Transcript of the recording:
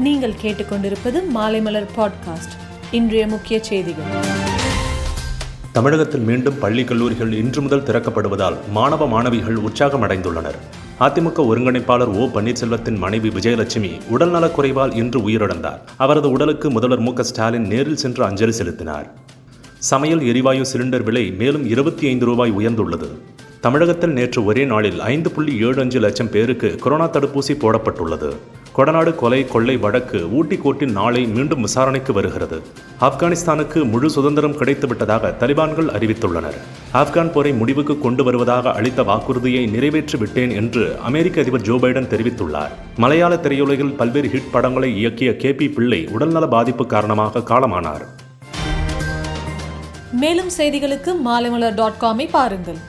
நீங்கள் கேட்டுக்கொண்டிருப்பது மாலைமலர் பாட்காஸ்ட். இன்றைய முக்கிய செய்திகள். தமிழகத்தில் மீண்டும் பள்ளி கல்லூரிகள் இன்று முதல் திறக்கப்படுவதால் மாணவ மாணவிகள் உற்சாகம் அடைந்துள்ளனர் அதிமுக ஒருங்கிணைப்பாளர் ஓ பன்னீர்செல்வத்தின் மனைவி விஜயலட்சுமி உடல்நலக் குறைவால் இன்று உயிரிழந்தார். அவரது உடலுக்கு முதல்வர் மு ஸ்டாலின் நேரில் சென்று அஞ்சலி செலுத்தினார். சமையல் எரிவாயு சிலிண்டர் விலை மேலும் இருபத்தி ஐந்து ரூபாய் உயர்ந்துள்ளது. தமிழகத்தில் நேற்று ஒரே நாளில் ஐந்து புள்ளி ஏழு அஞ்சு லட்சம் பேருக்கு கொரோனா தடுப்பூசி போடப்பட்டுள்ளது. கொடநாடு கொலை கொள்ளை வழக்கு ஊட்டி கோர்ட்டில் நாளை மீண்டும் விசாரணைக்கு வருகிறது. ஆப்கானிஸ்தானுக்கு முழு சுதந்திரம் கிடைத்துவிட்டதாக தலிபான்கள் அறிவித்துள்ளனர். ஆப்கான் போரை முடிவுக்கு கொண்டு வருவதாக அளித்த வாக்குறுதியை நிறைவேற்றி விட்டேன் என்று அமெரிக்க அதிபர் ஜோ பைடன் தெரிவித்துள்ளார். மலையாள திரையுலகில் பல்வேறு ஹிட் படங்களை இயக்கிய கே பி பிள்ளை உடல்நல பாதிப்பு காரணமாக காலமானார். மேலும் செய்திகளுக்கு மாலைமலர் டாட் காமை பாருங்கள்.